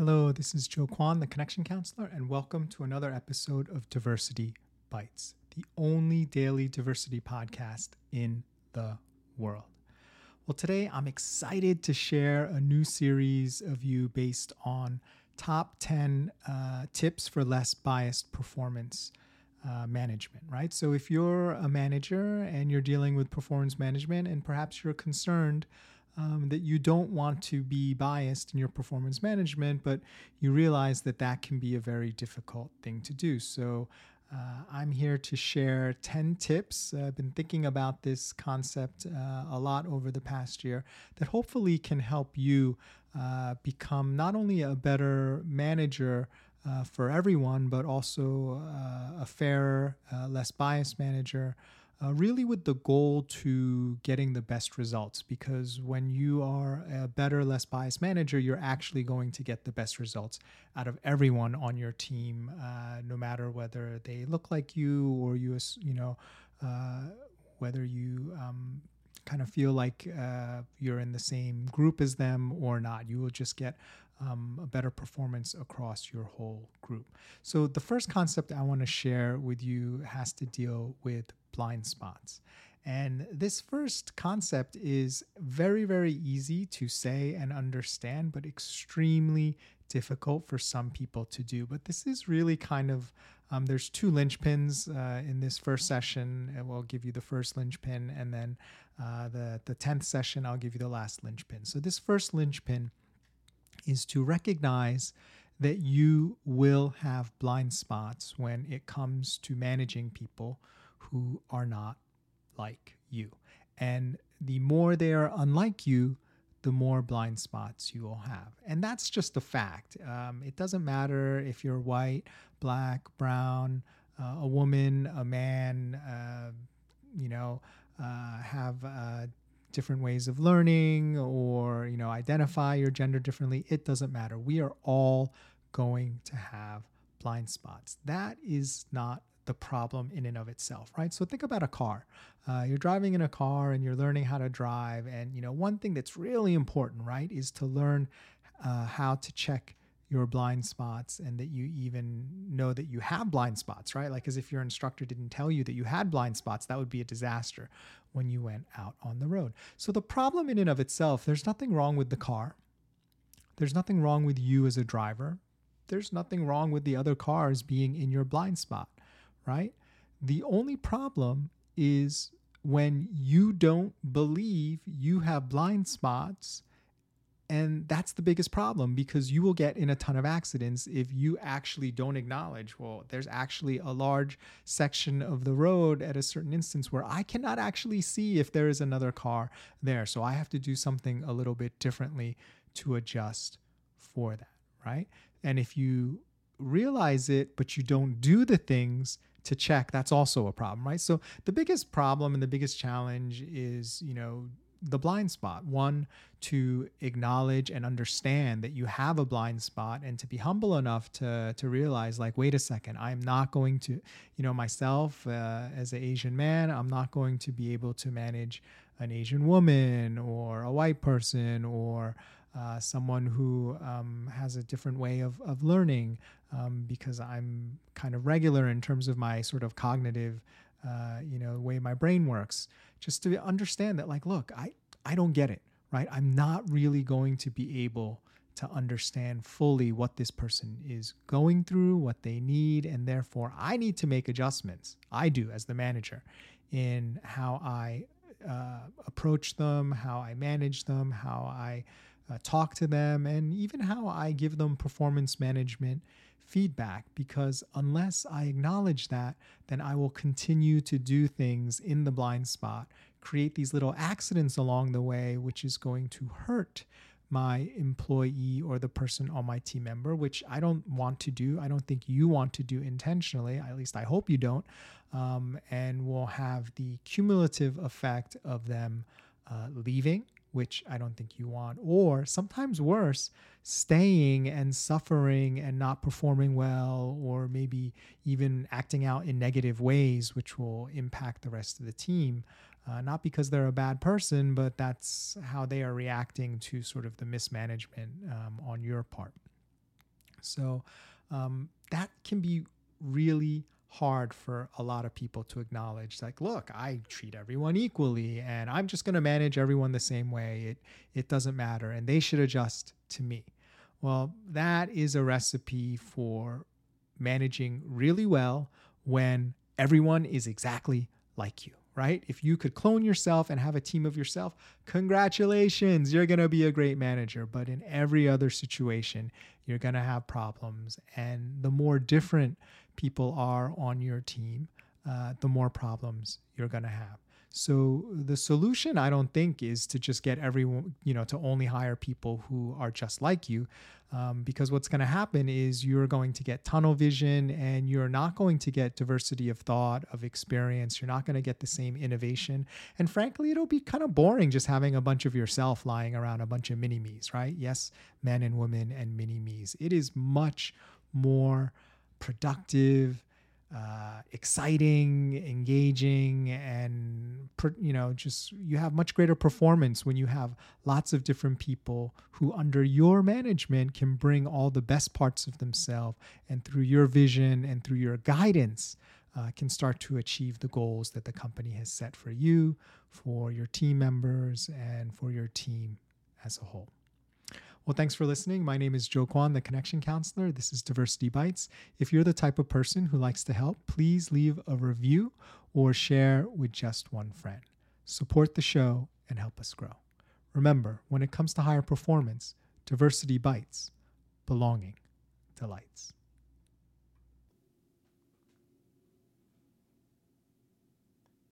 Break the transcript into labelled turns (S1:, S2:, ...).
S1: Hello, this is Joe Kwan, the Connection Counselor, and welcome to another episode of Diversity Bites, the only daily diversity podcast in the world. Well, today I'm excited to share a new series of you based on top 10 uh, tips for less biased performance uh, management, right? So, if you're a manager and you're dealing with performance management, and perhaps you're concerned um, that you don't want to be biased in your performance management, but you realize that that can be a very difficult thing to do. So, uh, I'm here to share 10 tips. Uh, I've been thinking about this concept uh, a lot over the past year that hopefully can help you uh, become not only a better manager uh, for everyone, but also uh, a fairer, less biased manager uh, really with the goal to getting the best results. Because when you are a better less biased manager you're actually going to get the best results out of everyone on your team uh, no matter whether they look like you or you you know uh, whether you um, kind of feel like uh, you're in the same group as them or not. You will just get um, a better performance across your whole group. So, the first concept I want to share with you has to deal with blind spots. And this first concept is very, very easy to say and understand, but extremely difficult for some people to do. But this is really kind of um, there's two linchpins uh, in this first session. And we'll give you the first linchpin, and then uh, the the tenth session, I'll give you the last linchpin. So this first linchpin is to recognize that you will have blind spots when it comes to managing people who are not like you. And the more they are unlike you, the more blind spots you will have. And that's just a fact. Um, it doesn't matter if you're white, black, brown, uh, a woman, a man, uh, you know, uh, have uh, different ways of learning or, you know, identify your gender differently. It doesn't matter. We are all going to have blind spots. That is not the problem in and of itself, right? So think about a car. Uh, you're driving in a car and you're learning how to drive, and you know one thing that's really important, right, is to learn uh, how to check your blind spots and that you even know that you have blind spots, right? Like as if your instructor didn't tell you that you had blind spots, that would be a disaster when you went out on the road. So the problem in and of itself, there's nothing wrong with the car. There's nothing wrong with you as a driver. There's nothing wrong with the other cars being in your blind spot right? The only problem is when you don't believe you have blind spots. And that's the biggest problem because you will get in a ton of accidents if you actually don't acknowledge, well, there's actually a large section of the road at a certain instance where I cannot actually see if there is another car there. So I have to do something a little bit differently to adjust for that, right? And if you realize it, but you don't do the things to check, that's also a problem, right? So the biggest problem and the biggest challenge is, you know, the blind spot. One, to acknowledge and understand that you have a blind spot and to be humble enough to, to realize, like, wait a second, I'm not going to, you know, myself uh, as an Asian man, I'm not going to be able to manage an Asian woman or a white person or uh, someone who um, has a different way of, of learning um, because I'm kind of regular in terms of my sort of cognitive, uh, you know, the way my brain works. Just to understand that, like, look, I, I don't get it, right? I'm not really going to be able to understand fully what this person is going through, what they need, and therefore I need to make adjustments. I do as the manager in how I uh, approach them, how I manage them, how I uh, talk to them, and even how I give them performance management feedback. Because unless I acknowledge that, then I will continue to do things in the blind spot, create these little accidents along the way, which is going to hurt my employee or the person on my team member, which I don't want to do. I don't think you want to do intentionally. At least I hope you don't. Um, and will have the cumulative effect of them uh, leaving, which I don't think you want, or sometimes worse, staying and suffering and not performing well, or maybe even acting out in negative ways, which will impact the rest of the team. Uh, not because they're a bad person, but that's how they are reacting to sort of the mismanagement um, on your part. So um, that can be really hard for a lot of people to acknowledge like look i treat everyone equally and i'm just going to manage everyone the same way. It it doesn't matter and they should adjust to me. Well that is a recipe for managing really well when everyone is exactly like you right? If you could clone yourself and have a team of yourself congratulations you're going to be a great manager. But in every other situation you're going to have problems. And the more different people are on your team, uh, the more problems you're going to have. So the solution, I don't think, is to just get everyone, you know, to only hire people who are just like you. Um, because what's going to happen is you're going to get tunnel vision and you're not going to get diversity of thought, of experience. You're not going to get the same innovation. And frankly, it'll be kind of boring just having a bunch of yourself lying around a bunch of mini me's, right? Yes, men and women and mini me's. It is much more productive, uh, exciting, engaging, and you know, just you have much greater performance when you have lots of different people who, under your management, can bring all the best parts of themselves, and through your vision and through your guidance, uh, can start to achieve the goals that the company has set for you, for your team members, and for your team as a whole. Well, thanks for listening. My name is Joe Kwan, the Connection Counselor. This is Diversity Bites. If you're the type of person who likes to help, please leave a review or share with just one friend. Support the show and help us grow. Remember, when it comes to higher performance, diversity bites, belonging delights.